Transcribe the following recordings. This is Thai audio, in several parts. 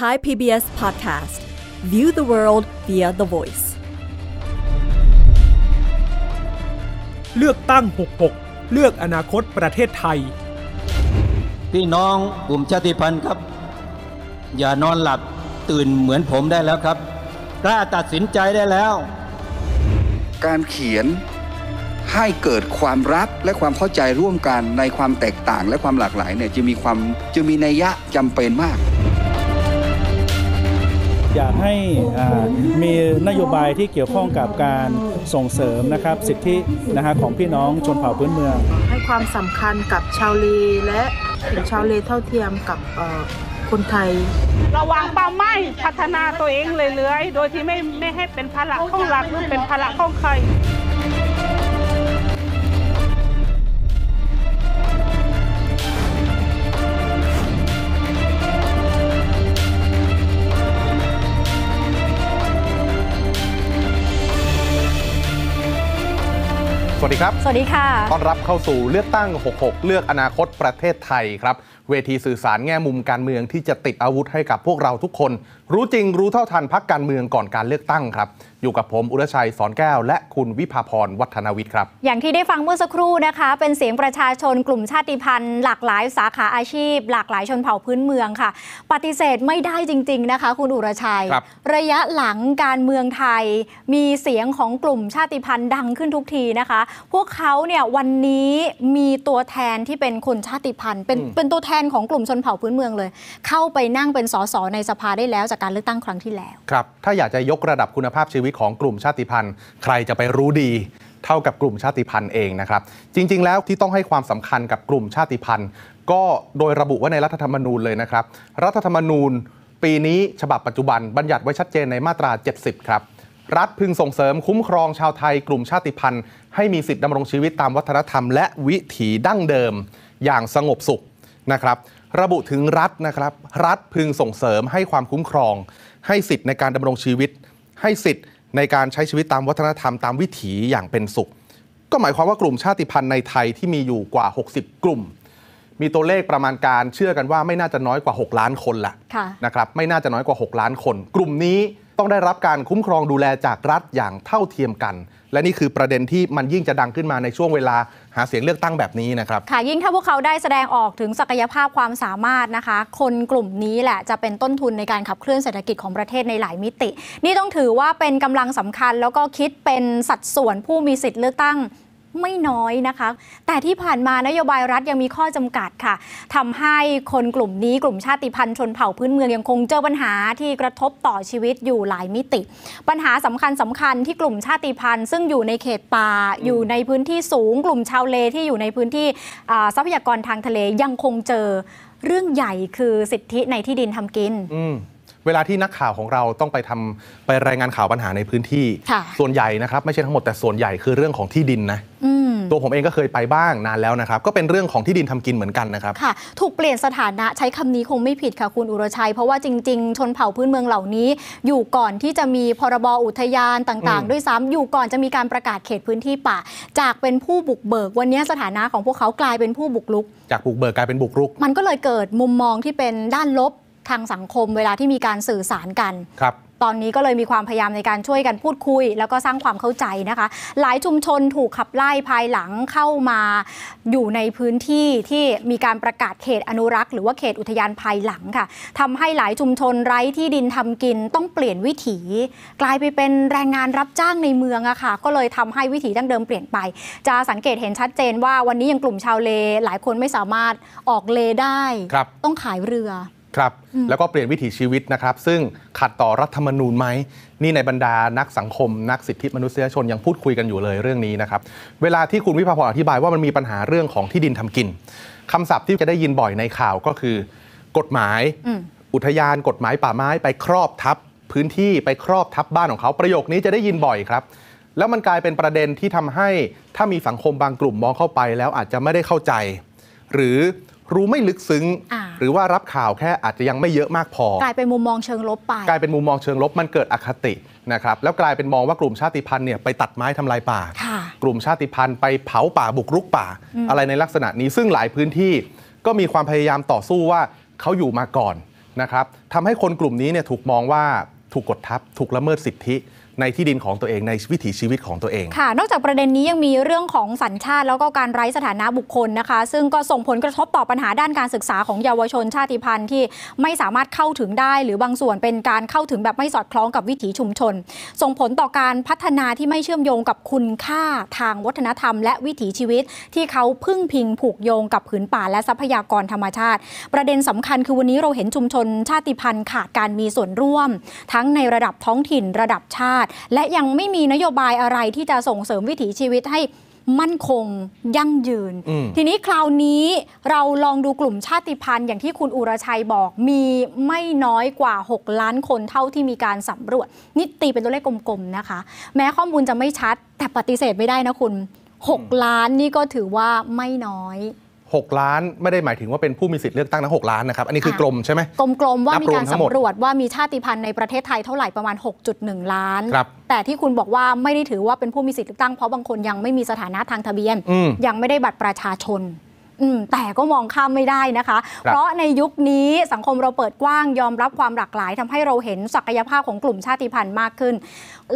Thai PBS Podcast View the world via the voice เลือกตั้ง 66 เลือกอนาคตประเทศไทย พี่น้องกลุ่มชาติพันธุ์ครับ อย่านอนหลับตื่นเหมือนผมได้แล้วครับ กล้าตัดสินใจได้แล้ว การเขียนให้เกิดความรักและความเข้าใจร่วมกันในความแตกต่างและความหลากหลายเนี่ยจะมีความจะมีนัยยะจำเป็นมาก อยากให้อ่ามีนโยบายที่เกี่ยวข้องกับการส่งเสริมนะครับสิทธินะฮะของพี่น้องชนเผ่าพื้นเมือง ให้ความสำคัญกับชาวเลและถึงชาวเลเท่าเทียมกับเอ่อคนไทย ระวังเป้าหมายพัฒนาตัวเองเรื่อยๆ โดยที่ไม่ไม่ให้เป็นภาระของรัฐหรือเป็นภาระของใคร ดีครับ สวัสดีค่ะ ต้อนรับเข้าสู่เลือกตั้ง 66 เลือกอนาคตประเทศไทยครับ เวทีสื่อสารแง่มุมการเมืองที่จะติดอาวุธให้กับพวกเราทุกคน รู้จริงรู้เท่าทันพักการเมืองก่อนการเลือกตั้งครับ อยู่กับผม อุรชัยสอนแก้ว และคุณวิภาพรวัฒนวิทย์ครับ อย่างที่ได้ฟังเมื่อสักครู่นะคะ เป็นเสียงประชาชนกลุ่มชาติพันธุ์ หลากหลายสาขาอาชีพ หลากหลายชนเผ่าพื้นเมืองค่ะ ปฏิเสธไม่ได้จริง ๆนะคะ คุณอุรชัยครับระยะหลังการเมืองไทย มีเสียงของกลุ่มชาติพันธุ์ดังขึ้นทุกทีนะคะ พวกเขาเนี่ยวันนี้มีตัวแทนที่เป็นคนชาติพันธุ์ เป็นเป็นตัวแทนของกลุ่มชนเผ่าพื้นเมืองเลย เข้าไปนั่งเป็นสสในสภาได้แล้วจากการเลือกตั้งครั้งที่แล้วครับถ้าอยากจะยกระดับคุณภาพชีวิตของกลุ่มชาติพันธุ์ ใครจะไปรู้ดีเท่ากับกลุ่มชาติพันธุ์เองนะครับ จริง ๆ แล้วที่ต้องให้ความสำคัญกับกลุ่มชาติพันธุ์ ก็โดยระบุไว้ในรัฐธรรมนูญเลยนะครับ รัฐธรรมนูญ ปีนี้ฉบับปัจจุบันบัญญัติไว้ชัดเจนในมาตรา 70 ครับรัฐพึงส่งเสริมคุ้มครองชาวไทยกลุ่มชาติพันธุ์ ให้มีสิทธิดำรงชีวิตตามวัฒนธรรม และวิถีดั้งเดิมอย่างสงบสุขนะครับ ระบุถึงรัฐนะครับ รัฐพึงส่งเสริมให้ความคุ้มครอง ให้สิทธิ์ในการดำรงชีวิต ให้สิทธิ์ ในการใช้ชีวิตตามวัฒนธรรมตามวิถีอย่างเป็นสุข ก็หมายความว่ากลุ่มชาติพันธุ์ในไทยที่มีอยู่กว่า 60 กลุ่ม มีตัวเลขประมาณการเชื่อกันว่าไม่น่าจะน้อยกว่า 6 ล้านคนละค่ะนะครับไม่น่าจะน้อยกว่า 6 ล้านคน กลุ่มนี้ต้องได้รับการคุ้มครองดูแลจากรัฐอย่างเท่าเทียมกัน และนี่คือประเด็นที่มันยิ่งจะดังขึ้นมาในช่วงเวลาหาเสียงเลือกตั้งแบบนี้นะครับค่ะยิ่งถ้าพวกเขาได้แสดงออกถึงศักยภาพความสามารถนะคะ คนกลุ่มนี้แหละจะเป็นต้นทุนในการขับเคลื่อนเศรษฐกิจของประเทศในหลายมิติ นี่ต้องถือว่าเป็นกำลังสำคัญ แล้วก็คิดเป็นสัดส่วนผู้มีสิทธิ์เลือกตั้ง ไม่น้อยนะคะ แต่ที่ผ่านมานโยบายรัฐยังมีข้อจำกัดค่ะทำให้คนกลุ่มนี้กลุ่มชาติพันธุ์ชนเผ่าพื้นเมืองยังคงเจอปัญหาที่กระทบต่อชีวิตอยู่หลายมิติ ปัญหาสำคัญสำคัญที่กลุ่มชาติพันธุ์ ซึ่งอยู่ในเขตป่าอยู่ในพื้นที่สูง กลุ่มชาวเลที่อยู่ในพื้นที่ทรัพยากรทางทะเลยังคงเจอเรื่องใหญ่คือสิทธิในที่ดินทำกินอื เวลาที่นักข่าวของเราต้องไปทำไปรายงานข่าวปัญหาในพื้นที่ค่ะส่วนใหญ่นะครับไม่ใช่ทั้งหมดแต่ส่วนใหญ่คือเรื่องของที่ดินนะอืมตัวผมเองก็เคยไปบ้างนานแล้วนะครับ ก็เป็นเรื่องของที่ดินทำกินเหมือนกันนะครับค่ะ ถูกเปลี่ยนสถานะใช้คำนี้คงไม่ผิดค่ะคุณอุรชัย เพราะว่าจริง ๆ ชนเผ่าพื้นเมืองเหล่านี้ อยู่ก่อนที่จะมีพรบอุทยานต่างอืมๆด้วยซ้ำอยู่ก่อนจะมีการประกาศเขตพื้นที่ป่า จากเป็นผู้บุกเบิก วันนี้สถานะของพวกเขากลายเป็นผู้บุกรุก จากบุกเบิกกลายเป็นบุกรุก มันก็เลยเกิดมุมมองที่เป็นด้านลบ ทางสังคมเวลาที่มีการสื่อสารกันครับตอนนี้ก็เลยมีความพยายามในการช่วยกันพูดคุย แล้วก็สร้างความเข้าใจนะคะ หลายชุมชนถูกขับไล่ภายหลังเข้ามาอยู่ในพื้นที่ที่มีการประกาศเขตอนุรักษ์ หรือว่าเขตอุทยานภายหลังค่ะทำให้หลายชุมชนไร้ที่ดินทำกินต้องเปลี่ยนวิถี กลายไปเป็นแรงงานรับจ้างในเมืองอะค่ะ ก็เลยทำให้วิถีดั้งเดิมเปลี่ยนไป จะสังเกตเห็นชัดเจนว่าวันนี้ยังกลุ่มชาวเล หลายคนไม่สามารถออกเลได้ครับต้องขายเรือ ครับแล้วก็เปลี่ยนวิถีชีวิตนะครับ ซึ่งขัดต่อรัฐธรรมนูญไหมนี่ในบรรดานักสังคม นักสิทธิมนุษยชนยังพูดคุยกันอยู่เลยเรื่องนี้นะครับ เวลาที่คุณวิภาพรอธิบายว่ามันมีปัญหาเรื่องของที่ดินทำกินคำศัพท์ที่จะได้ยินบ่อยในข่าวก็คือ กฎหมายอืมอุทยานกฎหมายป่าไม้ไปครอบทับพื้นที่ไปครอบทับบ้านของเขาประโยคนี้จะได้ยินบ่อยครับ แล้วมันกลายเป็นประเด็นที่ทำให้ถ้ามีสังคมบางกลุ่มมองเข้าไปแล้วอาจจะไม่ได้เข้าใจ หรือ รู้ไม่ลึกซึ้ง อ่า หรือว่ารับข่าวแค่อาจจะยังไม่เยอะมากพอ กลายเป็นมุมมองเชิงลบไป กลายเป็นมุมมองเชิงลบมันเกิดอคตินะครับแล้วกลายเป็นมองว่ากลุ่มชาติพันธุ์เนี่ยไปตัดไม้ทำลายป่า ค่ะกลุ่มชาติพันธุ์ไปเผาป่าบุกรุกป่า อะไรในลักษณะนี้ซึ่งหลายพื้นที่ก็มีความพยายามต่อสู้ว่าเขาอยู่มาก่อนนะครับทำให้คนกลุ่มนี้เนี่ยถูกมองว่าถูกกดทับ ถูกละเมิดสิทธิ ในที่ดินของตัวเองในวิถีชีวิตของตัวเอง ค่ะ นอกจากประเด็นนี้ยังมีเรื่องของสัญชาติ แล้วก็การไร้สถานะบุคคลนะคะ ซึ่งก็ส่งผลกระทบต่อปัญหาด้านการศึกษาของเยาวชนชาติพันธุ์ที่ไม่สามารถเข้าถึงได้ หรือบางส่วนเป็นการเข้าถึงแบบไม่สอดคล้องกับวิถีชุมชน ส่งผลต่อการพัฒนาที่ไม่เชื่อมโยงกับคุณค่าทางวัฒนธรรม และวิถีชีวิต ที่เขาพึ่งพิงผูกโยงกับผืนป่าและทรัพยากรธรรมชาติ ประเด็นสำคัญคือวันนี้เราเห็นชุมชนชาติพันธุ์ขาดการมีส่วนร่วม ทั้งในระดับท้องถิ่นระดับชาติและยังไม่มีนโยบายอะไรที่จะส่งเสริมวิถีชีวิตให้มั่นคงยั่งยืนอืมทีนี้คราวนี้เราลองดูกลุ่มชาติพันธุ์อย่างที่คุณอุรชัยบอกมีไม่น้อยกว่า 6 ล้านคนเท่าที่มีการสำรวจ นี่ตีเป็นตัวเลขกลมๆนะคะ แม้ข้อมูลจะไม่ชัด แต่ปฏิเสธไม่ได้นะคุณ 6 ล้านนี่ก็ถือว่าไม่น้อย 6 ล้านไม่ได้หมายถึงว่าเป็นผู้มีสิทธิ์เลือกตั้งทั้ง 6 ล้านนะครับ อันนี้คือกลมใช่ไหมกลมๆว่านับมีรวมการทั้งหมดสำรวจว่ามีชาติพันธุ์ในประเทศไทยเท่าไหร่ประมาณ 6.1 ล้านครับแต่ที่คุณบอกว่าไม่ได้ถือว่าเป็นผู้มีสิทธิ์เลือกตั้งเพราะบางคนยังไม่มีสถานะทางทะเบียนอืมยังไม่ได้บัตรประชาชนอืม แต่ก็มองข้ามไม่ได้นะคะครับเพราะในยุคนี้สังคมเราเปิดกว้างยอมรับความหลากหลายทำให้เราเห็นศักยภาพของกลุ่มชาติพันธุ์มากขึ้น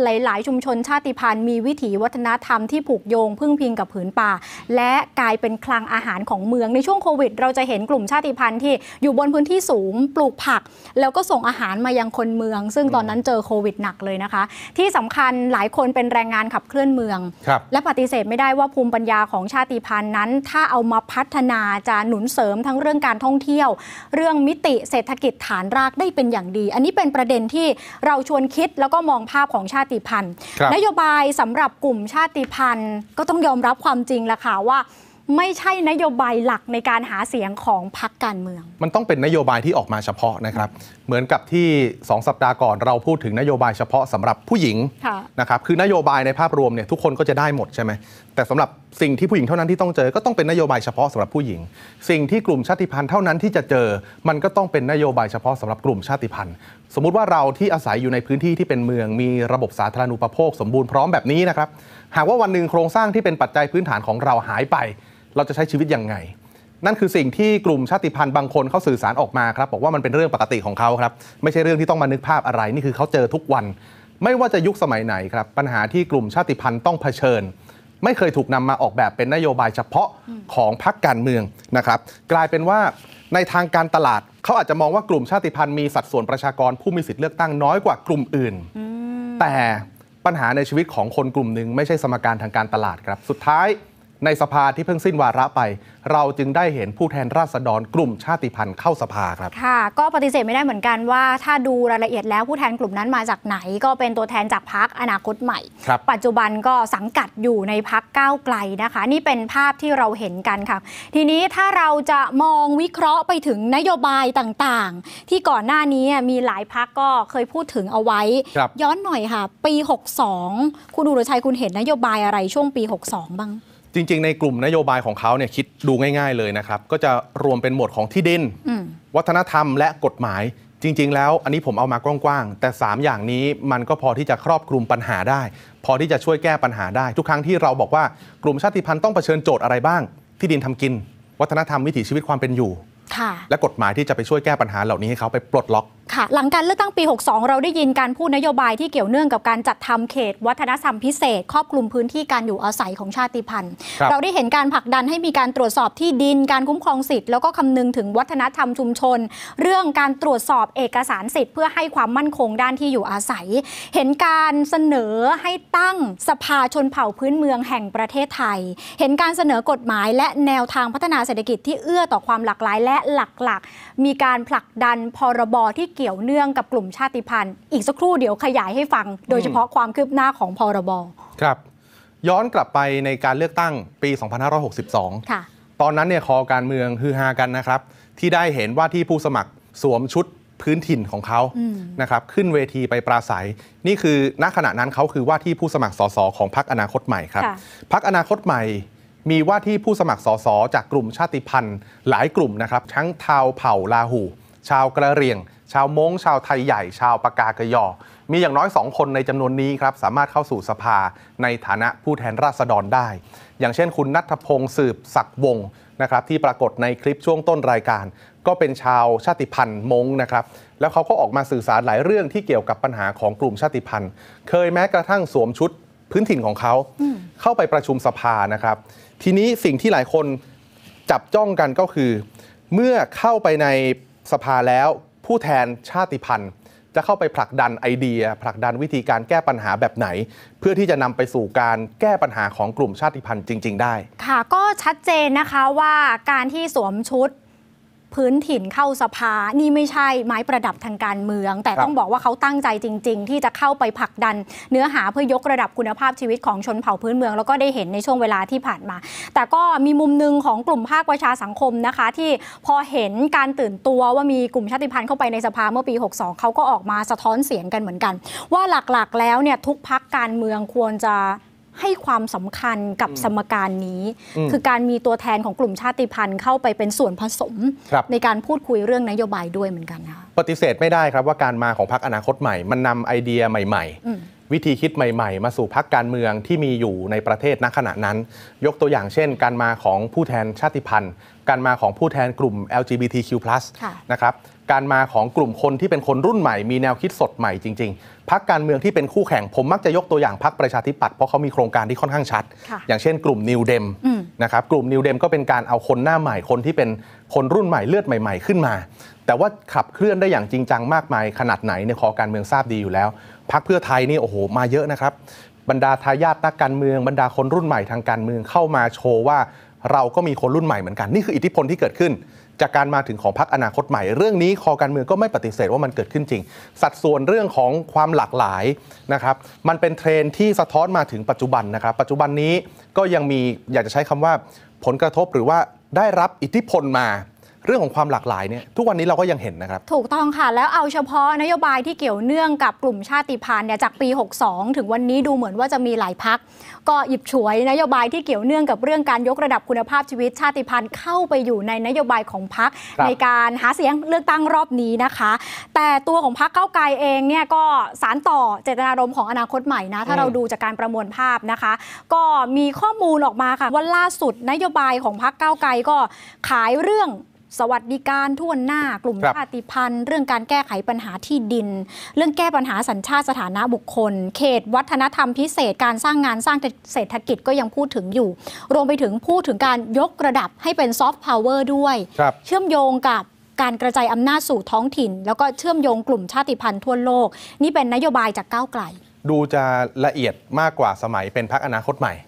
หลาย ๆ ชุมชนชาติพันธุ์มีวิถีวัฒนธรรมที่ผูกโยงพึ่งพิงกับผืนป่า และกลายเป็นคลังอาหารของเมืองในช่วงโควิด เราจะเห็นกลุ่มชาติพันธุ์ที่อยู่บนพื้นที่สูงปลูกผัก แล้วก็ส่งอาหารมายังคนเมือง ซึ่งตอนนั้นเจอโควิดหนักเลยนะคะ ที่สำคัญหลายคนเป็นแรงงานขับเคลื่อนเมืองครับและปฏิเสธไม่ได้ว่าภูมิปัญญาของชาติพันธุ์นั้น ถ้าเอามาพัฒนาจะหนุนเสริมทั้งเรื่องการท่องเที่ยว เรื่องมิติเศรษฐกิจฐานรากได้เป็นอย่างดี อันนี้เป็นประเด็นที่เราชวนคิดแล้วก็มองภาพของชาติพันธุ์ครับนโยบายสำหรับกลุ่มชาติพันธุ์ ก็ต้องยอมรับความจริงละค่ะว่า ไม่ใช่นโยบายหลักในการหาเสียงของพรรคการเมือง มันต้องเป็นนโยบายที่ออกมาเฉพาะนะครับ เหมือนกับที่ 2 สัปดาห์ก่อนเราพูดถึงนโยบายเฉพาะสำหรับผู้หญิงค่ะนะครับคือนโยบายในภาพรวมเนี่ยทุกคนก็จะได้หมดใช่ไหมแต่สำหรับสิ่งที่ผู้หญิงเท่านั้นที่ต้องเจอก็ต้องเป็นนโยบายเฉพาะสำหรับผู้หญิง สิ่งที่กลุ่มชาติพันธุ์เท่านั้นที่จะเจอ มันก็ต้องเป็นนโยบายเฉพาะสำหรับกลุ่มชาติพันธุ์ สมมุติว่าเราที่อาศัยอยู่ในพื้นที่ที่เป็นเมือง มีระบบสาธารณูปโภค สมบูรณ์พร้อมแบบนี้นะครับหากว่าวันหนึ่งโครงสร้างที่เป็นปัจจัยพื้นฐานของเราหายไป เราจะใช้ชีวิตยังไง นั่นคือสิ่งที่กลุ่มชาติพันธุ์บางคนเขาสื่อสารออกมาครับบอกว่ามันเป็นเรื่องปกติของเขาครับไม่ใช่เรื่องที่ต้องมานึกภาพอะไรนี่คือเขาเจอทุกวัน ไม่ว่าจะยุคสมัยไหนครับปัญหาที่กลุ่มชาติพันธุ์ต้องเผชิญ ไม่เคยถูกนำมาออกแบบเป็นนโยบายเฉพาะของพรรคการเมืองนะครับกลายเป็นว่าในทางการตลาดเขาอาจจะมองว่ากลุ่มชาติพันธุ์มีสัดส่วนประชากรผู้มีสิทธิ์เลือกตั้งน้อยกว่ากลุ่มอื่น แต่ปัญหาในชีวิตของคนกลุ่มหนึ่งไม่ใช่สมการทางการตลาดครับ สุดท้าย ในสภาที่เพิ่งสิ้นวาระไป เราจึงได้เห็นผู้แทนราษฎรกลุ่มชาติพันธุ์เข้าสภาครับ ค่ะ ก็ปฏิเสธไม่ได้เหมือนกันว่า ถ้าดูรายละเอียดแล้วผู้แทนกลุ่มนั้นมาจากไหน ก็เป็นตัวแทนจากพักอนาคตใหม่ครับปัจจุบันก็สังกัดอยู่ในพักก้าวไกลนะคะ นี่เป็นภาพที่เราเห็นกันค่ะ ทีนี้ถ้าเราจะมองวิเคราะห์ไปถึงนโยบายต่างๆ ที่ก่อนหน้านี้มีหลายพักก็เคยพูดถึงเอาไว้ครับย้อนหน่อยค่ะ ปี 62 คุณอุรชัยคุณเห็นนโยบายอะไรช่วงปี 62 บ้าง จริง ๆ ในกลุ่มนโยบายของเขาเนี่ยคิดดูง่าย ๆ เลยนะครับ ก็จะรวมเป็นหมวดของที่ดินอืมวัฒนธรรมและกฎหมายจริง ๆ แล้วอันนี้ผมเอามากว้างๆแต่ 3 อย่างนี้มันก็พอที่จะครอบคลุมปัญหาได้ พอที่จะช่วยแก้ปัญหาได้ ทุกครั้งที่เราบอกว่ากลุ่มชาติพันธุ์ต้องเผชิญโจทย์อะไรบ้าง ที่ดินทำกิน วัฒนธรรมวิถีชีวิตความเป็นอยู่ค่ะและกฎหมายที่จะไปช่วยแก้ปัญหาเหล่านี้ให้เขาไปปลดล็อก ค่ะ หลังการเลือกตั้งปี 62 เราได้ยินการพูดนโยบายที่เกี่ยวเนื่องกับการจัดทำเขต วัฒนธรรมพิเศษ ครอบคลุมพื้นที่การอยู่อาศัยของชาติพันธุ์ครับเราได้เห็นการผลักดันให้มีการตรวจสอบที่ดิน การคุ้มครองสิทธิ์ แล้วก็คำนึงถึงวัฒนธรรมชุมชน เรื่องการตรวจสอบเอกสารสิทธิ์เพื่อให้ความมั่นคงด้านที่อยู่อาศัย เห็นการเสนอให้ตั้งสภาชนเผ่าพื้นเมืองแห่งประเทศไทย เห็นการเสนอกฎหมายและแนวทางพัฒนาเศรษฐกิจที่เอื้อต่อความหลากหลายและหลักๆ มีการผลักดันพรบที่เกี่ยวเนื่องกับกลุ่มชาติพันธุ์ อีกสักครู่เดี๋ยวขยายให้ฟัง โดยเฉพาะความคืบหน้าของพรบครับ ย้อนกลับไปในการเลือกตั้งปี 2562 ค่ะ ตอนนั้นเนี่ยคอการเมืองฮือฮากันนะครับ ที่ได้เห็นว่าที่ผู้สมัครสวมชุดพื้นถิ่นของเขาอืมนะครับขึ้นเวทีไปปราศัย นี่คือณขณะนั้นเขาคือว่าที่ผู้สมัครสสของพรรคอนาคตใหม่ครับค่ะพรรคอนาคตใหม่มีว่าที่ผู้สมัครสสจากกลุ่มชาติพันธุ์ หลายกลุ่มนะครับ ทั้งชาวเผ่าลาหู ชาวกระเหรี่ยง ชาวมงชาวไทยใหญ่ ชาวปากากยอ มีอย่างน้อย 2 คนในจำนวนนี้ครับ สามารถเข้าสู่สภาในฐานะผู้แทนราษฎรได้ อย่างเช่นคุณนัทพงศ์สืบศักดิ์วงศ์นะครับที่ปรากฏในคลิปช่วงต้นรายการ ก็เป็นชาวชาติพันธุ์มงนะครับแล้วเขาก็ออกมาสื่อสารหลายเรื่องที่เกี่ยวกับปัญหาของกลุ่มชาติพันธุ์ เคยแม้กระทั่งสวมชุดพื้นถิ่นของเขาเข้าไปประชุมสภานะครับ ทีนี้สิ่งที่หลายคนจับจ้องกันก็คือ เมื่อเข้าไปในสภาแล้ว ผู้แทนชาติพันธุ์ จะเข้าไปผลักดันไอเดีย ผลักดันวิธีการแก้ปัญหาแบบไหน เพื่อที่จะนำไปสู่การแก้ปัญหาของกลุ่มชาติพันธุ์จริง ๆ ได้ ค่ะก็ชัดเจนนะคะว่าการที่สวมชุด พื้นถิ่นเข้าสภา นี่ไม่ใช่ไม้ประดับทางการเมือง แต่ครับต้องบอกว่าเขาตั้งใจจริง ๆ ที่จะเข้าไปผลักดัน เนื้อหาเพื่อยกระดับคุณภาพชีวิตของชนเผ่าพื้นเมือง แล้วก็ได้เห็นในช่วงเวลาที่ผ่านมา แต่ก็มีมุมหนึ่งของกลุ่มภาคประชาสังคมนะคะ ที่พอเห็นการตื่นตัวว่ามีกลุ่มชาติพันธุ์เข้าไปในสภาเมื่อปี 62 เขาก็ออกมาสะท้อนเสียงกันเหมือนกัน ว่าหลักๆ แล้วเนี่ยทุกพักการเมืองควรจะ ให้ความสำคัญกับสมการนี้อืมคือการมีตัวแทนของกลุ่มชาติพันธุ์เข้าไปเป็นส่วนผสมครับในการพูดคุยเรื่องนโยบายด้วยเหมือนกันนะคะปฏิเสธไม่ได้ครับว่าการมาของพรรคอนาคตใหม่ มันนำไอเดียใหม่อืมๆวิธีคิดใหม่ๆ มาสู่พรรคการเมืองที่มีอยู่ในประเทศณขณะนั้น ยกตัวอย่างเช่น การมาของผู้แทนชาติพันธุ์ การมาของผู้แทนกลุ่ม LGBTQ+ ค่ะนะครับ การมาของกลุ่มคนที่เป็นคนรุ่นใหม่มีแนวคิดสดใหม่จริง ๆพรรคการเมืองที่เป็นคู่แข่งผมมักจะยกตัวอย่างพรรคประชาธิปัตย์เพราะเขามีโครงการที่ค่อนข้างชัดค่ะอย่างเช่นกลุ่มนิวเดมอืมนะครับกลุ่มนิวเดมก็เป็นการเอาคนหน้าใหม่คนที่เป็นคนรุ่นใหม่เลือดใหม่ ๆขึ้นมา แต่ว่าขับเคลื่อนได้อย่างจริงจังมากมายขนาดไหนในยคอการเมืองทราบดีอยู่แล้วพรรคเพื่อไทยนี่โอ้โหมาเยอะนะครับบรรดาทายาทนักการเมืองบรรดาคนรุ่นใหม่ทางการเมืองเข้ามาโชว์ว่าเราก็มีคนรุ่นใหม่เหมือนกัน นี่คืออิทธิพลที่เกิดขึ้น จากการมาถึงของพรรคอนาคตใหม่ เรื่องนี้คอการเมืองก็ไม่ปฏิเสธว่ามันเกิดขึ้นจริง สัดส่วนเรื่องของความหลากหลายนะครับมันเป็นเทรนที่สะท้อนมาถึงปัจจุบันนะครับ ปัจจุบันนี้ก็ยังมีอยากจะใช้คำว่าผลกระทบหรือว่าได้รับอิทธิพลมา เรื่องของความหลากหลายเนี่ยทุกวันนี้เราก็ยังเห็นนะครับ ถูกต้องค่ะ แล้วเอาเฉพาะนโยบายที่เกี่ยวเนื่องกับกลุ่มชาติพันธุ์เนี่ยจากปี 62 ถึงวันนี้ดูเหมือนว่าจะมีหลายพัก ก็หยิบฉวยนโยบายที่เกี่ยวเนื่องกับเรื่องการยกระดับคุณภาพชีวิตชาติพันธุ์เข้าไปอยู่ในนโยบายของพักครับในการหาเสียงเลือกตั้งรอบนี้นะคะ แต่ตัวของพักเก้าวไกลเองเนี่ยก็สารต่อเจตนารมณ์ของอนาคตใหม่นะถ้าเราดูจากการประมวลภาพนะคะ ก็มีข้อมูลออกมาค่ะว่าล่าสุดนโยบายของพักเก้าวไกลก็ขายเรื่อง สวัสดิการทั่วหน้ากลุ่มครับ ชาติพันธุ์ เรื่องการแก้ไขปัญหาที่ดิน เรื่องแก้ปัญหาสัญชาติสถานะบุคคล เขตวัฒนธรรมพิเศษการสร้างงานสร้างเศรษฐกิจก็ยังพูดถึงอยู่ รวมไปถึงพูดถึงการยกระดับให้เป็นซอฟต์พาวเวอร์ด้วย ครับ เชื่อมโยงกับการกระจายอำนาจสู่ท้องถิ่น แล้วก็เชื่อมโยงกลุ่มชาติพันธุ์ทั่วโลก นี่เป็นนโยบายจากก้าวไกล ดูจะละเอียดมากกว่าสมัยเป็นพรรคอนาคตใหม่อืม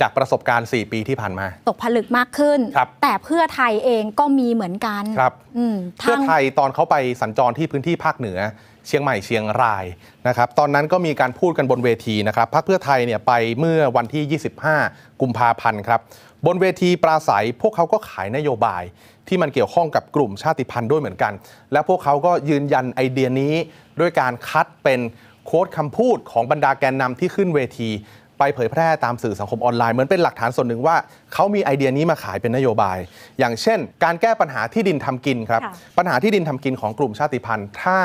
จากประสบการณ์ 4 ปีที่ผ่านมา ตกผลึกมากขึ้นครับแต่เพื่อไทยเองก็มีเหมือนกันครับอืมเพื่อทางไทยตอนเขาไปสัญจรที่พื้นที่ภาคเหนือ เชียงใหม่เชียงรายนะครับ ตอนนั้นก็มีการพูดกันบนเวทีนะครับพรรคเพื่อไทยเนี่ยไปเมื่อวันที่ 25 กุมภาพันธ์ครับ บนเวทีปราศัยพวกเขาก็ขายนโยบายที่มันเกี่ยวข้องกับกลุ่มชาติพันธุ์ด้วยเหมือนกัน และพวกเขาก็ยืนยันไอเดียนี้ด้วยการคัดเป็นโค้ดคำพูดของบรรดาแกนนำที่ขึ้นเวที ไปเผยแพร่ตามสื่อสังคมออนไลน์เหมือนเป็นหลักฐานส่วนหนึ่งว่าเขามีไอเดียนี้มาขายเป็นนโยบาย อย่างเช่น การแก้ปัญหาที่ดินทำกินครับค่ะปัญหาที่ดินทำกินของกลุ่มชาติพันธุ์ ถ้า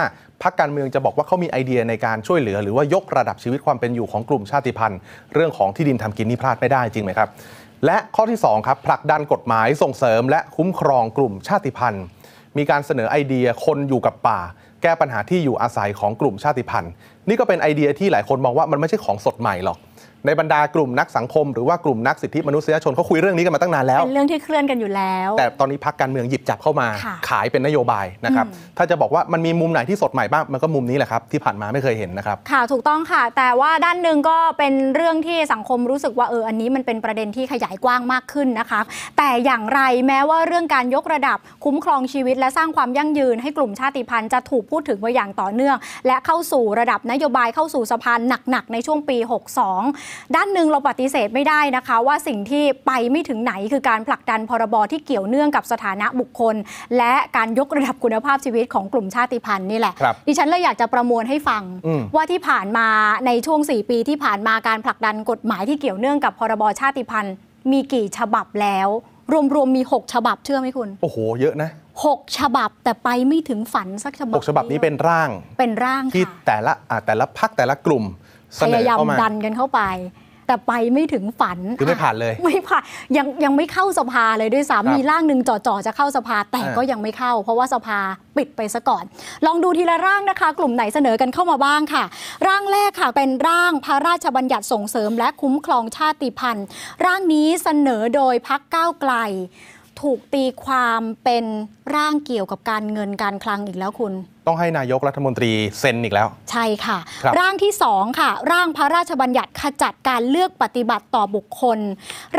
พรรคการเมืองจะบอกว่าเขามีไอเดียในการช่วยเหลือ หรือว่ายกระดับชีวิตความเป็นอยู่ของกลุ่มชาติพันธุ์ เรื่องของที่ดินทำกินนี่พลาดไม่ได้จริงไหมครับและข้อที่สองครับผลักดันกฎหมายส่งเสริม และคุ้มครองกลุ่มชาติพันธุ์ มีการเสนอไอเดียคนอยู่กับป่า แก้ปัญหาที่อยู่อาศัยของกลุ่มชาติพันธุ์ นี่ก็เป็นไอเดียที่หลายคนมองว่ามันไม่ใช่ของสดใหม่หรอก ในบรรดากลุ่มนักสังคม หรือว่ากลุ่มนักสิทธิมนุษยชนเขาคุยเรื่องนี้กันมาตั้งนานแล้ว เป็นเรื่องที่เคลื่อนกันอยู่แล้ว แต่ตอนนี้พักการเมืองหยิบจับเข้ามาค่ะขายเป็นนโยบายนะครับอืมถ้าจะบอกว่ามันมีมุมไหนที่สดใหม่บ้างมันก็มุมนี้แหละครับที่ผ่านมาไม่เคยเห็นนะครับค่ะถูกต้องค่ะ แต่ว่าด้านหนึ่งก็เป็นเรื่องที่สังคมรู้สึกว่าเอออันนี้มันเป็นประเด็นที่ขยายกว้างมากขึ้นนะคะ แต่อย่างไรแม้ว่าเรื่องการยกระดับคุ้มครองชีวิต และสร้างความยั่งยืนให้กลุ่มชาติพันธุ์จะถูกพูดถึงมาอย่างต่อเนื่อง และเข้าสู่ระดับนโยบายเข้าสู่สภาหนักๆในช่วงปี 62ด้านหนึ่งเราปฏิเสธไม่ได้นะคะ ว่าสิ่งที่ไปไม่ถึงไหนคือการผลักดันพรบที่เกี่ยวเนื่องกับสถานะบุคคล และการยกระดับคุณภาพชีวิตของกลุ่มชาติพันธุ์นี่แหละครับดิฉันเลยอยากจะประมวลให้ฟังอืมว่าที่ผ่านมาในช่วง 4 ปีที่ผ่านมาการผลักดันกฎหมายที่เกี่ยวเนื่องกับพรบชาติพันธุ์ มีกี่ฉบับแล้ว รวมๆมี 6 ฉบับเชื่อไหมคุณ โอ้โห เยอะนะ6 ฉบับแต่ไปไม่ถึงฝันสักฉบับหกฉบับนี้เป็นร่างเป็นร่างที่ค่ะแต่ละอะแต่ละพักแต่ละกลุ่มเส พนอยายามเข้ามาดันกันเข้าไป แต่ไปไม่ถึงฝันคือไม่ผ่านเลย ไม่ผ่านยังยังไม่เข้าสภาเลยด้วยครับซ้ำมีร่างหนึ่งจ่อๆจะเข้าสภาแต่อ่าก็ยังไม่เข้า เพราะว่าสภาปิดไปซะก่อน ลองดูทีละร่างนะคะ กลุ่มไหนเสนอกันเข้ามาบ้างค่ะ ร่างแรกค่ะเป็นร่างพระราชบัญญัติส่งเสริม และคุ้มครองชาติพันธุ์ ร่างนี้เสนอโดยพักก้าวไกล ถูกตีความเป็นร่างเกี่ยวกับการเงินการคลังอีกแล้วคุณ ต้องให้นายกรัฐมนตรีเซ็นอีกแล้ว ใช่ค่ะครับร่างที่2ค่ะ ร่างพระราชบัญญัติขจัดการเลือกปฏิบัติต่อบุคคล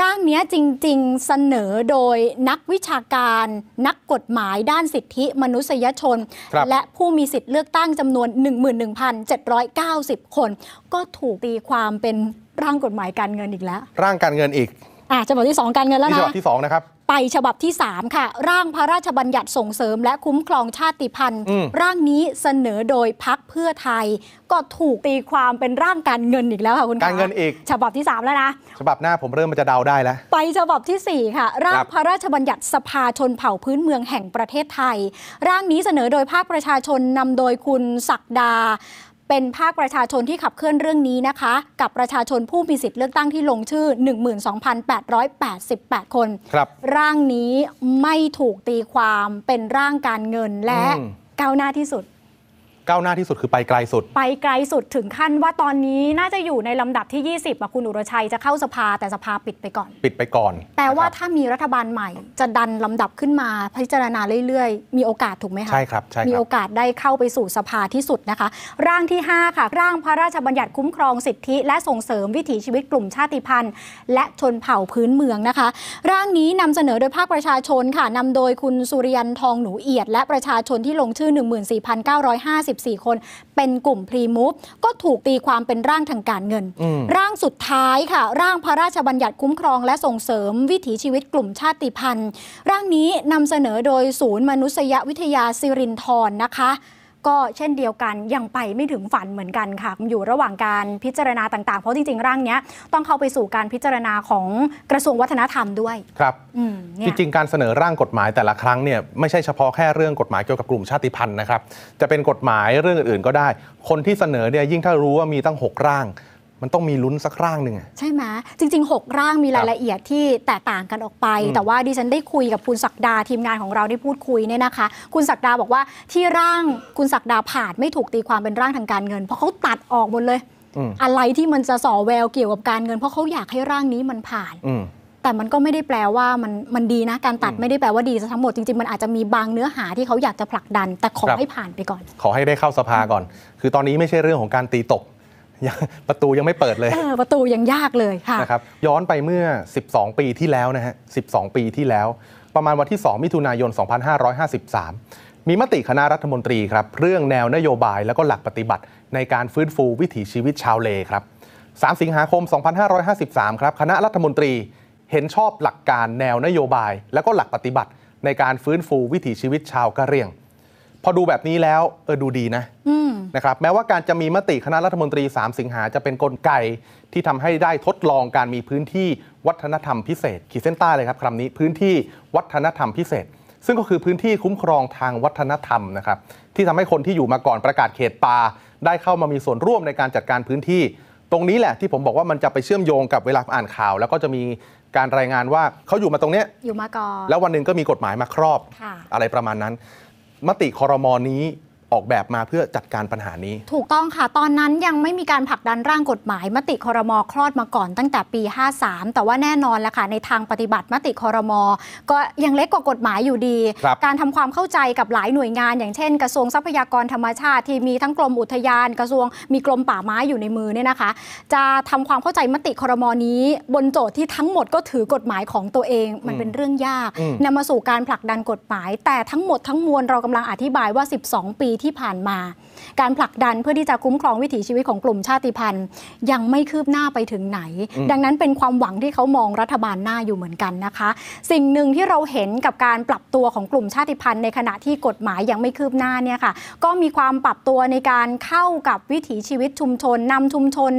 ร่างเนี้ยจริง ๆ เสนอโดยนักวิชาการ นักกฎหมายด้านสิทธิมนุษยชนครับและผู้มีสิทธิ์เลือกตั้งจำนวน 11,790 คน ก็ถูกตีความเป็นร่างกฎหมายการเงินอีกแล้ว ร่างการเงินอีกอะฉบับที่ 2 การเงินแล้วที่ฉนะบับที่สองนะครับ ไปฉบับที่ 3 ค่ะ ร่างพระราชบัญญัติส่งเสริม และคุ้มครองชาติพันธุ์อืมร่างนี้เสนอโดยพักเพื่อไทย ก็ถูกตีความเป็นร่างการเงินอีกแล้วค่ะคุณคะการเงินอีก ฉบับที่ 3 แล้วนะ ฉบับหน้าผมเริ่มมันจะเดาได้แล้ว ไปฉบับทีสี่4 ค่ะ ร่าคงรับพระราชบัญญัติสภาชนเผ่าพื้นเมืองแห่งประเทศไทย ร่างนี้เสนอโดยภาคประชาชนนำโดยคุณศักดา เป็นภาคประชาชนที่ขับเคลื่อนเรื่องนี้นะคะ กับประชาชนผู้มีสิทธิ์เลือกตั้งที่ลงชื่อ 12,888 คนครับร่างนี้ไม่ถูกตีความเป็นร่างการเงินและอืมก้าวหน้าที่สุด ก้าวหน้าที่สุดคือไปไกลสุด ไปไกลสุดถึงขั้นว่าตอนนี้น่าจะอยู่ในลำดับที่ 20อะคุณอุรชัยจะเข้าสภาแต่สภาปิดไปก่อน ปิดไปก่อนแปลว่านะครับถ้ามีรัฐบาลใหม่ จะดันลำดับขึ้นมาพิจารณาเรื่อยๆ มีโอกาสถูกไหมคะใช่ครับใช่มีครัโอบกาสได้เข้าไปสู่สภาที่สุดนะคะ ร่างที่ 5 ค่ะ ร่างพระราชบัญญัติคุ้มครองสิทธิ และส่งเสริมวิถีชีวิตกลุ่มชาติพันธุ์ และชนเผ่าพื้นเมืองนะคะ ร่างนี้นำเสนอโดยภาคประชาชนค่ะนำโดยคุณสุริยันทองหนูเอียด และประชาชนที่ลงชื่อ14,954คน เป็นกลุ่มพรีมูฟก็ถูกตีความเป็นร่างทางการเงินอืมร่างสุดท้ายค่ะ ร่างพระราชบัญญัติคุ้มครองและส่งเสริมวิถีชีวิตกลุ่มชาติพันธุ์ ร่างนี้นำเสนอโดยศูนย์มนุษยวิทยาสิรินทรนะคะ ก็เช่นเดียวกันยังไปไม่ถึงฝันเหมือนกันค่ะ อยู่ระหว่างการพิจารณาต่างๆ เพราะจริง ๆ ร่างเนี้ยต้องเข้าไปสู่การพิจารณาของกระทรวงวัฒนธรรมด้วยครับอืมเนี่จยริงๆการเสนอร่างกฎหมายแต่ละครั้งเนี่ยไม่ใช่เฉพาะแค่เรื่องกฎหมายเกี่ยวกับกลุ่มชาติพันธุ์นะครับจะเป็นกฎหมายเรื่องอื่นๆก็ได้ คนที่เสนอเนี่ยยิ่งถ้ารู้ว่ามีตั้ง 6 ร่าง มันต้องมีลุ้นสักร่างหนึ่งอะ ใช่ไหมจริง ๆ 6 ร่างมีรายละเอียดที่แตกต่างกันออกไปแต่ว่าดิฉันได้คุยกับคุณศักดาทีมงานของเราได้พูดคุยเนี่ยนะคะ คุณศักดาบอกว่าที่ร่างคุณศักดาผ่านไม่ถูกตีความเป็นร่างทางการเงิน เพราะเขาตัดออกหมดเลย อืม อะไรที่มันจะส่อแววเกี่ยวกับการเงิน เพราะเขาอยากให้ร่างนี้มันผ่าน อืม แต่มันก็ไม่ได้แปลว่ามันมันดีนะการตัดไม่ได้แปลว่าดีซะทั้งหมดจริงๆมันอาจจะมีบางเนื้อหาที่เขาอยากจะผลักดัน แต่ขอครับ ให้ผ่านไปก่อน ขอให้ได้เข้าสภาก่อน คือตอนนี้ไม่ใช่เรื่องของการตีตกยัง ประตูยังไม่เปิดเลยเออประตูยังยากเลยค่ะนะครับย้อนไปเมื่อ 12 ปีที่แล้วนะฮะ 12 ปีที่แล้ว ประมาณวันที่ 2 มิถุนายน 2553 มีมติคณะรัฐมนตรีครับ เรื่องแนวนโยบายแล้วก็หลักปฏิบัติ ในการฟื้นฟูวิถีชีวิตชาวเลครับ 3 สิงหาคม 2553 ครับ คณะรัฐมนตรีเห็นชอบหลักการแนวนโยบาย แล้วก็หลักปฏิบัติ ในการฟื้นฟูวิถีชีวิตชาวกะเหรี่ยง พอดูแบบนี้แล้วเออดูดีนะอืมนะครับแม้ว่าการจะมีมติคณะรัฐมนตรี 3 สิงหาจะเป็นนกลไกที่ทำให้ได้ทดลองการมีพื้นที่วัฒนธรรมพิเศษ ขีดเส้นใต้เลยครับคำนี้พื้นที่วัฒนธรรมพิเศษ ซึ่งก็คือพื้นที่คุ้มครองทางวัฒนธรรมนะครับที่ทำให้คนที่อยู่มาก่อนประกาศเขตป่าได้เข้ามามีส่วนร่วมในการจัดการพื้นที่ ตรงนี้แหละที่ผมบอกว่ามันจะไปเชื่อมโยงกับเวลาอ่านข่าว แล้วก็จะมีการรายงานว่าเขาอยู่มาตรงเนี้ยอยู่มาก่อนแล้ววันหนึ่งก็มีกฎหมายมาครอบค่ะอะไรประมาณนั้น มติคอรมอนี้ ออกแบบมาเพื่อจัดการปัญหานี้ ถูกต้องค่ะ ตอนนั้นยังไม่มีการผลักดันร่างกฎหมาย มติคอรมอคลอดมาก่อนตั้งแต่ปี 53 แต่ว่าแน่นอนแหละค่ะ ในทางปฏิบัติมติคอรมอก็ยังเล็กกว่ากฎหมายอยู่ดีครับการทำความเข้าใจกับหลายหน่วยงาน อย่างเช่น กระทรวงทรัพยากรธรรมชาติที่มีทั้งกรมอุทยาน กระทรวงมีกรมป่าไม้อยู่ในมือเนี่ยนะคะ จะทำความเข้าใจมติคอรมอนี้ บนโจทย์ที่ทั้งหมดก็ถือกฎหมายของตัวเอง มันเป็นเรื่องยากอืมนำมาสู่การผลักดันกฎหมาย แต่ทั้งหมดทั้งมวลเรากำลังอธิบายว่า 12 ปีที่ผ่านมา การผลักดันเพื่อที่จะคุ้มครองวิถีชีวิตของกลุ่มชาติพันธุ์ ยังไม่คืบหน้าไปถึงไหน ดังนั้นเป็นความหวังที่เขามองรัฐบาลหน้าอยู่เหมือนกันนะคะ สิ่งหนึ่งที่เราเห็นกับการปรับตัวของกลุ่มชาติพันธุ์ในขณะที่กฎหมายยังไม่คืบหน้าเนี่ยค่ะ ก็มีความปรับตัวในการเข้ากับวิถีชีวิตชุมชนนำชุมชน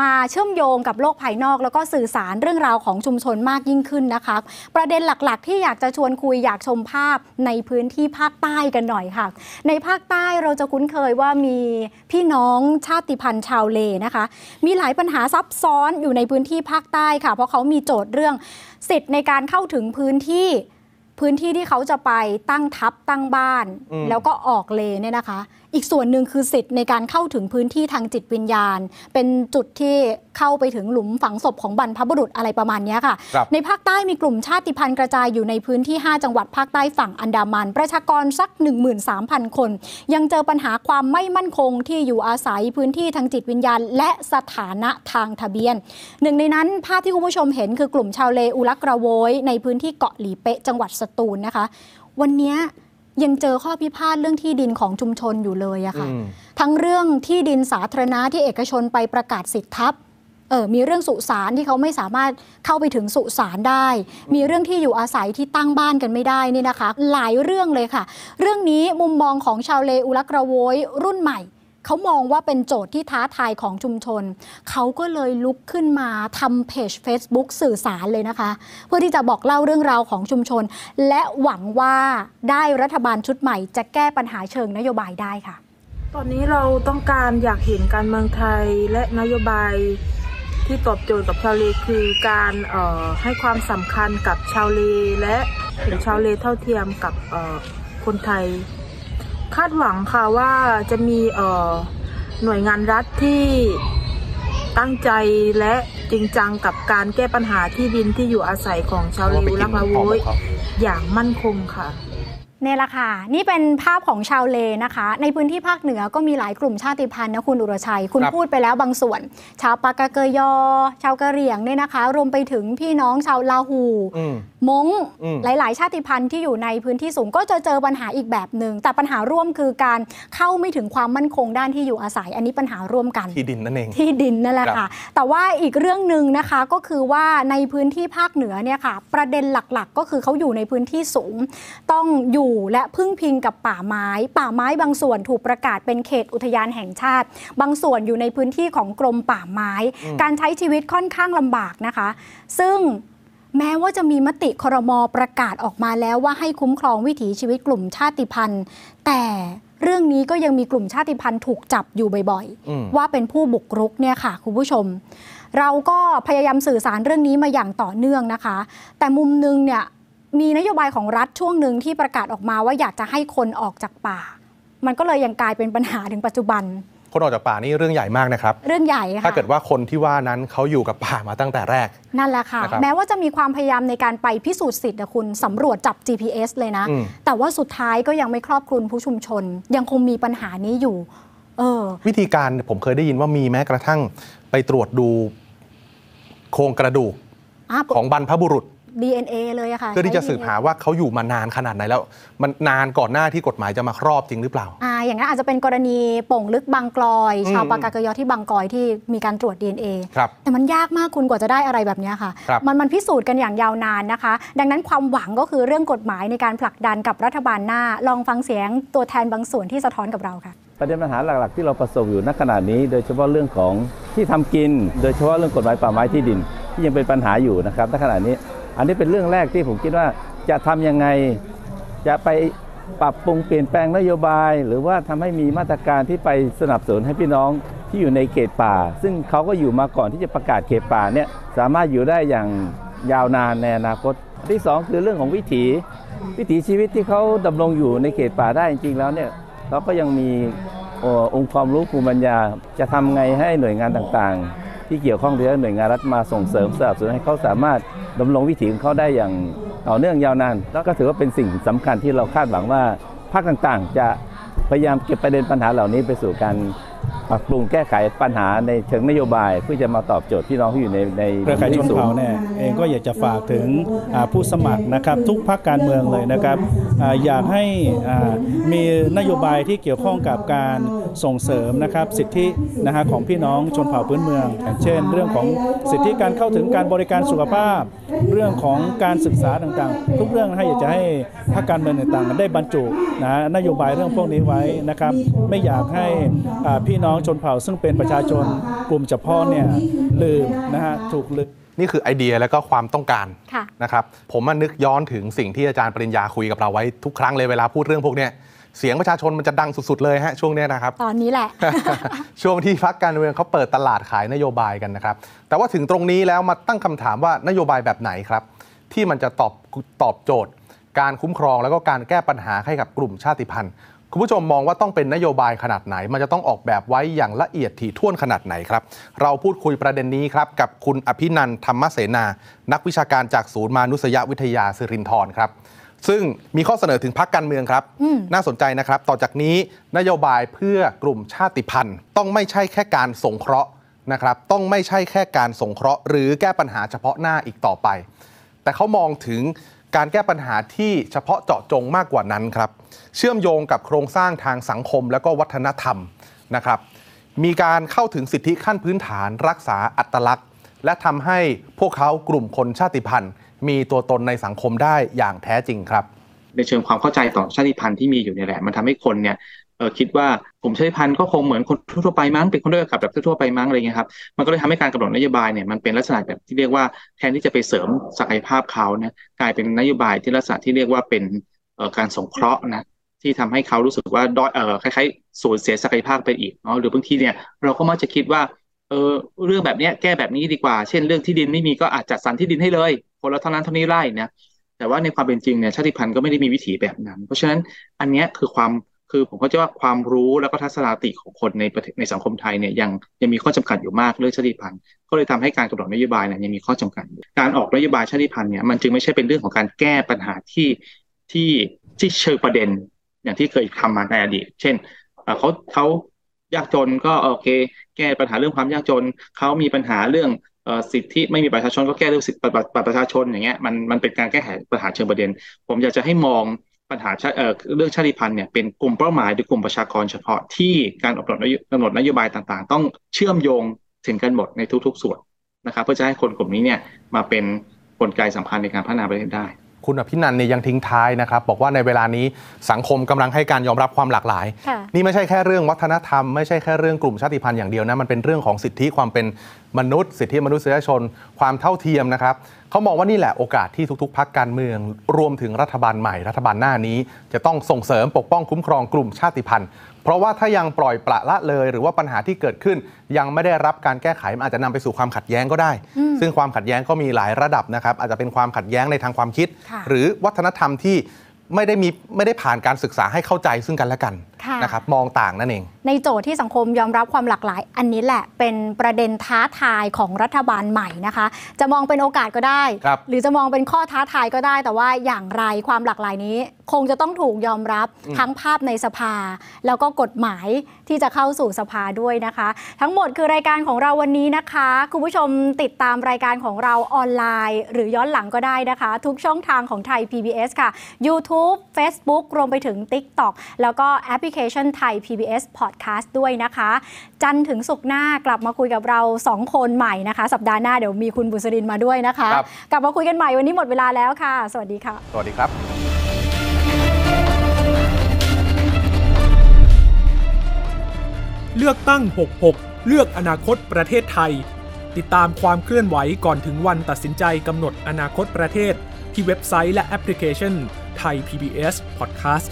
มาเชื่อมโยงกับโลกภายนอก แล้วก็สื่อสารเรื่องราวของชุมชนมากยิ่งขึ้นนะคะ ประเด็นหลักๆ ที่อยากจะชวนคุยอยากชมภาพในพื้นที่ภาคใต้กันหน่อยค่ะ ในภาคใต้เราจะคุ้นเคยว่ามีพี่น้องชาติพันธุ์ชาวเลนะคะ มีหลายปัญหาซับซ้อนอยู่ในพื้นที่ภาคใต้ค่ะ เพราะเขามีโจทย์เรื่องสิทธิ์ในการเข้าถึงพื้นที่พื้นที่ที่เขาจะไปตั้งทัพตั้งบ้านอืมแล้วก็ออกเลเนี่ยนะคะ อีกส่วนหนึ่งคือสิทธิ์ในการเข้าถึงพื้นที่ทางจิตวิญญาณ เป็นจุดที่เข้าไปถึงหลุมฝังศพของบรรพบุรุษอะไรประมาณเนี้ยค่ะครับในภาคใต้มีกลุ่มชาติพันธุ์กระจายอยู่ในพื้นที่ 5 จังหวัดภาคใต้ฝั่งอันดามัน ประชากรสัก 13,000 คน ยังเจอปัญหาความไม่มั่นคงที่อยู่อาศัยพื้นที่ทางจิตวิญญาณ และสถานะทางทะเบียน หนึ่งในนั้นภาพที่คุณผู้ชมเห็นคือกลุ่มชาวเลอุลักกระโวยในพื้นที่เกาะหลีเป๊ะจังหวัดสตูลนะคะ วันเนี้ ยยังเจอข้อพิพาทเรื่องที่ดินของชุมชนอยู่เลยอะค่ะอืมทั้งเรื่องที่ดินสาธารณะที่เอกชนไปประกาศสิทธิทับเออมีเรื่องสุสานที่เขาไม่สามารถเข้าไปถึงสุสานได้ มีเรื่องที่อยู่อาศัยที่ตั้งบ้านกันไม่ได้นี่นะคะ หลายเรื่องเลยค่ะ เรื่องนี้มุมมองของชาวเลอุลักกระโวยรุ่นใหม่ เขามองว่าเป็นโจทย์ที่ท้าทายของชุมชน เขาก็เลยลุกขึ้นมาทำเพจ Facebook สื่อสารเลยนะคะ เพื่อที่จะบอกเล่าเรื่องราวของชุมชน และหวังว่าได้รัฐบาลชุดใหม่จะแก้ปัญหาเชิงนโยบายได้ค่ะ ตอนนี้เราต้องการอยากเห็นการเมืองไทยและนโยบายที่ตอบโจทย์กับชาวเลคือการออให้ความสำคัญกับชาวเลและเห็นชาวเลเท่าเทียมกับออคนไทย คาดหวังค่ะว่าจะมีเอ่อหน่วยงานรัฐที่ตั้งใจและจริงจังกับการแก้ปัญหาที่ดินที่อยู่อาศัยของชาวเลวลักลาโวยอย่างมั่นคงค่ะเนี่ยแหละค่ะ นี่เป็นภาพของชาวเลนะคะ ในพื้นที่ภาคเหนือก็มีหลายกลุ่มชาติพันธุ์นะคุณอุรชัย คุณครับพูดไปแล้วบางส่วน ชาวปากาเกยอ ชาวกะเหรี่ยงเนี่ยนะคะ รวมไปถึงพี่น้องชาวลาหูอื มมงอืม หลาย ๆ ชาติพันธุ์ที่อยู่ในพื้นที่สูงก็จะเจอปัญหาอีกแบบหนึ่งแต่ปัญหาร่วมคือการเข้าไม่ถึงความมั่นคงด้านที่อยู่อาศัย อันนี้ปัญหาร่วมกัน ที่ดินนั่นเอง ที่ดินนั่นแหละครัค่ะบแต่ว่าอีกเรื่องหนึ่งนะคะก็คือว่าในพื้นที่ภาคเหนือเนี่ยค่ะ ประเด็นหลักๆ ก็คือเขาอยู่ในพื้นที่สูง ต้องอยู่และพึ่งพิงกับป่าไม้ ป่าไม้บางส่วนถูกประกาศเป็นเขตอุทยานแห่งชาติ บางส่วนอยู่ในพื้นที่ของกรมป่าไม้ การใช้ชีวิตค่อนข้างลำบากนะคะ ซึ่ง แม้ว่าจะมีมติครมประกาศออกมาแล้วว่าให้คุ้มครองวิถีชีวิตกลุ่มชาติพันธุ์ แต่เรื่องนี้ก็ยังมีกลุ่มชาติพันธุ์ถูกจับอยู่บ่อยอืมๆว่าเป็นผู้บุกรุกเนี่ยค่ะคุณผู้ชม เราก็พยายามสื่อสารเรื่องนี้มาอย่างต่อเนื่องนะคะ แต่มุมนึงเนี่ยมีนโยบายของรัฐช่วงหนึ่งที่ประกาศออกมาว่าอยากจะให้คนออกจากป่า มันก็เลยยังกลายเป็นปัญหาถึงปัจจุบัน คนออกจากป่านี่เรื่องใหญ่มากนะครับ เรื่องใหญ่ค่ะถ้าเกิดว่าคนที่ว่านั้นเขาอยู่กับป่ามาตั้งแต่แรก นั่นแหละค่ะนะครับแม้ว่าจะมีความพยายามในการไปพิสูจน์สิทธิ์นะคุณสำรวจจับ GPS เลยนะอืมแต่ว่าสุดท้ายก็ยังไม่ครอบคลุมผู้ชุมชน ยังคงมีปัญหานี้อยู่เออวิธีการผมเคยได้ยินว่ามีแม้กระทั่งไปตรวจดูโครงกระดูกอะของบรรพบุรุษ DNA เลยอะค่ะเพื่อที่จะใช้สืบ DNA หาว่าเขาอยู่มานานขนาดไหนแล้ว มันนานก่อนหน้าที่กฎหมายจะมาครอบจริงหรือเปล่าอ่าอย่างนั้นอาจจะเป็นกรณีโป่งลึกบางกลอยอืมชาวปากากยอที่บางกลอยที่มีการตรวจ DNA ครับแต่มันยากมากคุณกว่าจะได้อะไรแบบเนี้ยค่ะครับมันมันพิสูจน์กันอย่างยาวนานนะคะ ดังนั้นความหวังก็คือเรื่องกฎหมายในการผลักดันกับรัฐบาลหน้า ลองฟังเสียงตัวแทนบางส่วนที่สะท้อนกับเราค่ะประเด็นปัญหาหลัก ๆ ที่เราประสบอยู่ณขณะนี้ โดยเฉพาะเรื่องของที่ทำกิน โดยเฉพาะเรื่องกฎหมายป่าไม้ที่ดิน ที่ยังเป็นปัญหาอยู่นะครับณขณะนี้ อันนี้เป็นเรื่องแรกที่ผมคิดว่าจะทำยังไงจะไปปรับปรุงเปลี่ยนแปลงนโยบาย หรือว่าทำให้มีมาตรการที่ไปสนับสนุนให้พี่น้องที่อยู่ในเขตป่า ซึ่งเขาก็อยู่มาก่อนที่จะประกาศเขตป่าเนี่ยสามารถอยู่ได้อย่างยาวนานในอนาคต ที่สองคือเรื่องของวิถีวิถีชีวิตที่เขาดำรงอยู่ในเขตป่าได้จริงๆแล้วเนี่ยเขาก็ยังมีอองค์ความรู้ภูมิปัญญาจะทำไงให้หน่วยงานต่างๆ ที่เกี่ยวข้องหรือหน่วยงานรัฐมาส่งเสริมสนับสนุนให้เขาสามารถ ดำรงวิถีของเขาได้อย่างต่อเนื่องยาวนานแล้วก็ถือว่าเป็นสิ่งสำคัญที่เราคาดหวังว่าภาคต่างๆ จะพยายามเก็บประเด็นปัญหาเหล่านี้ไปสู่การ ปรับปรุงแก้ไขปัญหาในเชิงนโยบาย เพื่อจะมาตอบโจทย์พี่น้องที่อยู่ในในเครือข่ายชนเผ่าเนี่ยเองก็อยากจะฝากถึงอ่าผู้สมัครนะครับทุกพรรคการเมืองเลยนะครับอาอยากให้อ่ามีนโยบายที่เกี่ยวข้องกับการส่งเสริมนะครับสิทธินะฮะของพี่น้องชนเผ่าพื้นเมืองอย่างเช่น เรื่องของสิทธิการเข้าถึงการบริการสุขภาพ เรื่องของการศึกษาต่างๆ ทุกเรื่องนะฮะอยากจะให้พรรคการเมืองต่างๆ ได้บรรจุนะฮะนโยบายเรื่องพวกนี้ไว้นะครับไม่อยากให้อ่าพี่น้องชนเผ่า ซึ่งเป็นประชาชนกลุ่มเฉพาะเนี่ยลืมนะฮะถูกลืมนี่คือไอเดียและก็ความต้องการค่ะนะครับผมมานึกย้อนถึงสิ่งที่อาจารย์ปริญญาคุยกับเราไว้ทุกครั้งเลยเวลาพูดเรื่องพวกเนี้ยเสียงประชาชนมันจะดังสุดๆเลยฮะช่วงเนี้ยนะครับ ตอนนี้แหละ ช่วงที่พักการเมืองเขาเปิดตลาดขายนโยบายกันนะครับ แต่ว่าถึงตรงนี้แล้วมาตั้งคำถามว่านโยบายแบบไหนครับ ที่มันจะตอบตอบโจทย์ การคุ้มครองแล้วก็การแก้ปัญหาให้กับกลุ่มชาติพันธุ์ คุณผู้ชมมองว่าต้องเป็นนโยบายขนาดไหน มันจะต้องออกแบบไว้อย่างละเอียดถี่ถ้วนขนาดไหนครับ เราพูดคุยประเด็นนี้ครับ กับคุณอภินันท์ธรรมเสนา นักวิชาการจากศูนย์มานุษยวิทยาสิรินทรครับ ซึ่งมีข้อเสนอถึงพักการเมืองครับอืมน่าสนใจนะครับ ต่อจากนี้นโยบายเพื่อกลุ่มชาติพันธุ์ ต้องไม่ใช่แค่การสงเคราะห์นะครับ ต้องไม่ใช่แค่การสงเคราะห์ หรือแก้ปัญหาเฉพาะหน้าอีกต่อไป แต่เขามองถึง การแก้ปัญหาที่เฉพาะเจาะจงมากกว่านั้นครับ เชื่อมโยงกับโครงสร้างทางสังคมและก็วัฒนธรรมนะครับ มีการเข้าถึงสิทธิขั้นพื้นฐาน รักษาอัตลักษณ์ และทำให้พวกเขากลุ่มคนชาติพันธุ์ มีตัวตนในสังคมได้อย่างแท้จริงครับในเชิงความเข้าใจต่อชาติพันธุ์ที่มีอยู่เนี่ยแหละ มันทำให้คนเนี่ย คิดว่ากลุ่มชาติพันธ์ก็คงเหมือนคนทั่วไปมั้งเป็นคนด้วยกับแบบทั่วไปมั้งอะไรเงี้ยครับมันก็เลยทำให้การกำหนดนโยบายเนี่ยมันเป็นลักษณะแบบที่เรียกว่าแทนที่จะไปเสริมศักยภาพเขาเนี่ยกลายเป็นนโยบายที่ลักษณะที่เรียกว่าเป็นการสงเคราะห์นะที่ทำให้เขารู้สึกว่าด้อยเอ่อคล้ายๆสูญเสียศักยภาพไปอีกเนาะหรือบางทีเนี่ยเราก็มักจะคิดว่าเออเรื่องแบบนี้แก้แบบนี้ดีกว่า เช่นเรื่องที่ดินไม่มีก็อาจจัดสรรที่ดินให้เลย คนละเท่านั้นเท่านี้ไร่นะแต่ว่าในความเป็นจริงเนี่ยชาติพันธุ์ก็ไม่ได้มีวิถีแบบนั้น เพราะฉะนั้นอันนี้คือความ คือผมก็จะว่าความรู้แล้วก็ทัศนคติของคนในประเทศในสังคมไทยเนี่ยยังยังมีข้อจำกัดอยู่มากเรื่องชาติพันธุ์ก็เลยทำให้การกำหนดนโยบายเนี่ยยังมีข้อจำกัด การออกนโยบายชาติพันธุ์เนี่ยมันจึงไม่ใช่เป็นเรื่องของการแก้ปัญหาที่ที่ที่เชิงประเด็นอย่างที่เคยทำมาในอดีต เช่นเขาเขายากจนก็โอเค แก้ปัญหาเรื่องความยากจนเขามีปัญหาเรื่องสิทธิไม่มีประชาชนก็แก้เรื่องสิทธิบัตรบัตรประชาชนอย่างเงี้ยมันมันเป็นการแก้ไขปัญหาเชิงประเด็น ผมอยากจะให้มอง ปัญหาเเรื่องชาติพันธุ์เนี่ยเป็นกลุ่มเป้าหมายหรือกลุ่มประชากรเฉพาะที่การกำหนดนโยกำหนดนโยบายต่างๆ ต้องเชื่อมโยงถึงกันหมดในทุกๆ ส่วนนะครับ เพื่อจะให้คนกลุ่มนี้เนี่ยมาเป็นกลไกสำคัญในการพัฒนาประเทศได้ คุณอภินันท์เนี่ยยังทิ้งท้ายนะครับ บอกว่าในเวลานี้สังคมกำลังให้การยอมรับความหลากหลายค่ะนี่ไม่ใช่แค่เรื่องวัฒนธรรมไม่ใช่แค่เรื่องกลุ่มชาติพันธุ์อย่างเดียวนะมันเป็นเรื่องของสิทธิความเป็นมนุษย์ สิทธิมนุษยชน ความเท่าเทียมนะครับเขามองว่านี่แหละโอกาสที่ทุกๆพักการเมือง รวมถึงรัฐบาลใหม่ รัฐบาลหน้านี้ จะต้องส่งเสริมปกป้องคุ้มครองกลุ่มชาติพันธุ์ เพราะว่าถ้ายังปล่อยปละละเลย หรือว่าปัญหาที่เกิดขึ้น ยังไม่ได้รับการแก้ไขมันอาจจะนำไปสู่ความขัดแย้งก็ได้อืมซึ่งความขัดแย้งก็มีหลายระดับนะครับ อาจจะเป็นความขัดแย้งในทางความคิดค่ะหรือวัฒนธรรมที่ไม่ได้มีไม่ได้ผ่านการศึกษาให้เข้าใจซึ่งกันและกันค่ะ นะครับมองต่างนั่นเอง ในโจทย์ที่สังคมยอมรับความหลากหลาย อันนี้แหละเป็นประเด็นท้าทายของรัฐบาลใหม่นะคะ จะมองเป็นโอกาสก็ได้ครับหรือจะมองเป็นข้อท้าทายก็ได้ แต่ว่าอย่างไรความหลากหลายนี้ คงจะต้องถูกยอมรับอืมทั้งภาพในสภา แล้วก็กฎหมายที่จะเข้าสู่สภาด้วยนะคะ ทั้งหมดคือรายการของเราวันนี้นะคะคุณผู้ชมติดตามรายการของเราออนไลน์ หรือย้อนหลังก็ได้นะคะ ทุกช่องทางของไทย PBS ค่ะ YouTube Facebook รวมไปถึง TikTok แล้วก็แอปพลิเคชันไทย PBS Podcast ด้วยนะคะ จันทร์ถึงศุกร์หน้ากลับมาคุยกับเรา 2 คนใหม่นะคะ สัปดาห์หน้าเดี๋ยวมีคุณบุษรินมาด้วยนะคะครับกลับมาคุยกันใหม่วันนี้หมดเวลาแล้วค่ะ สวัสดีค่ะ สวัสดีครับเลือกตั้ง 66 เลือกอนาคตประเทศไทย ติดตามความเคลื่อนไหวก่อนถึงวันตัดสินใจกำหนดอนาคตประเทศ ที่เว็บไซต์และแอปพลิเคชันไทย PBS Podcast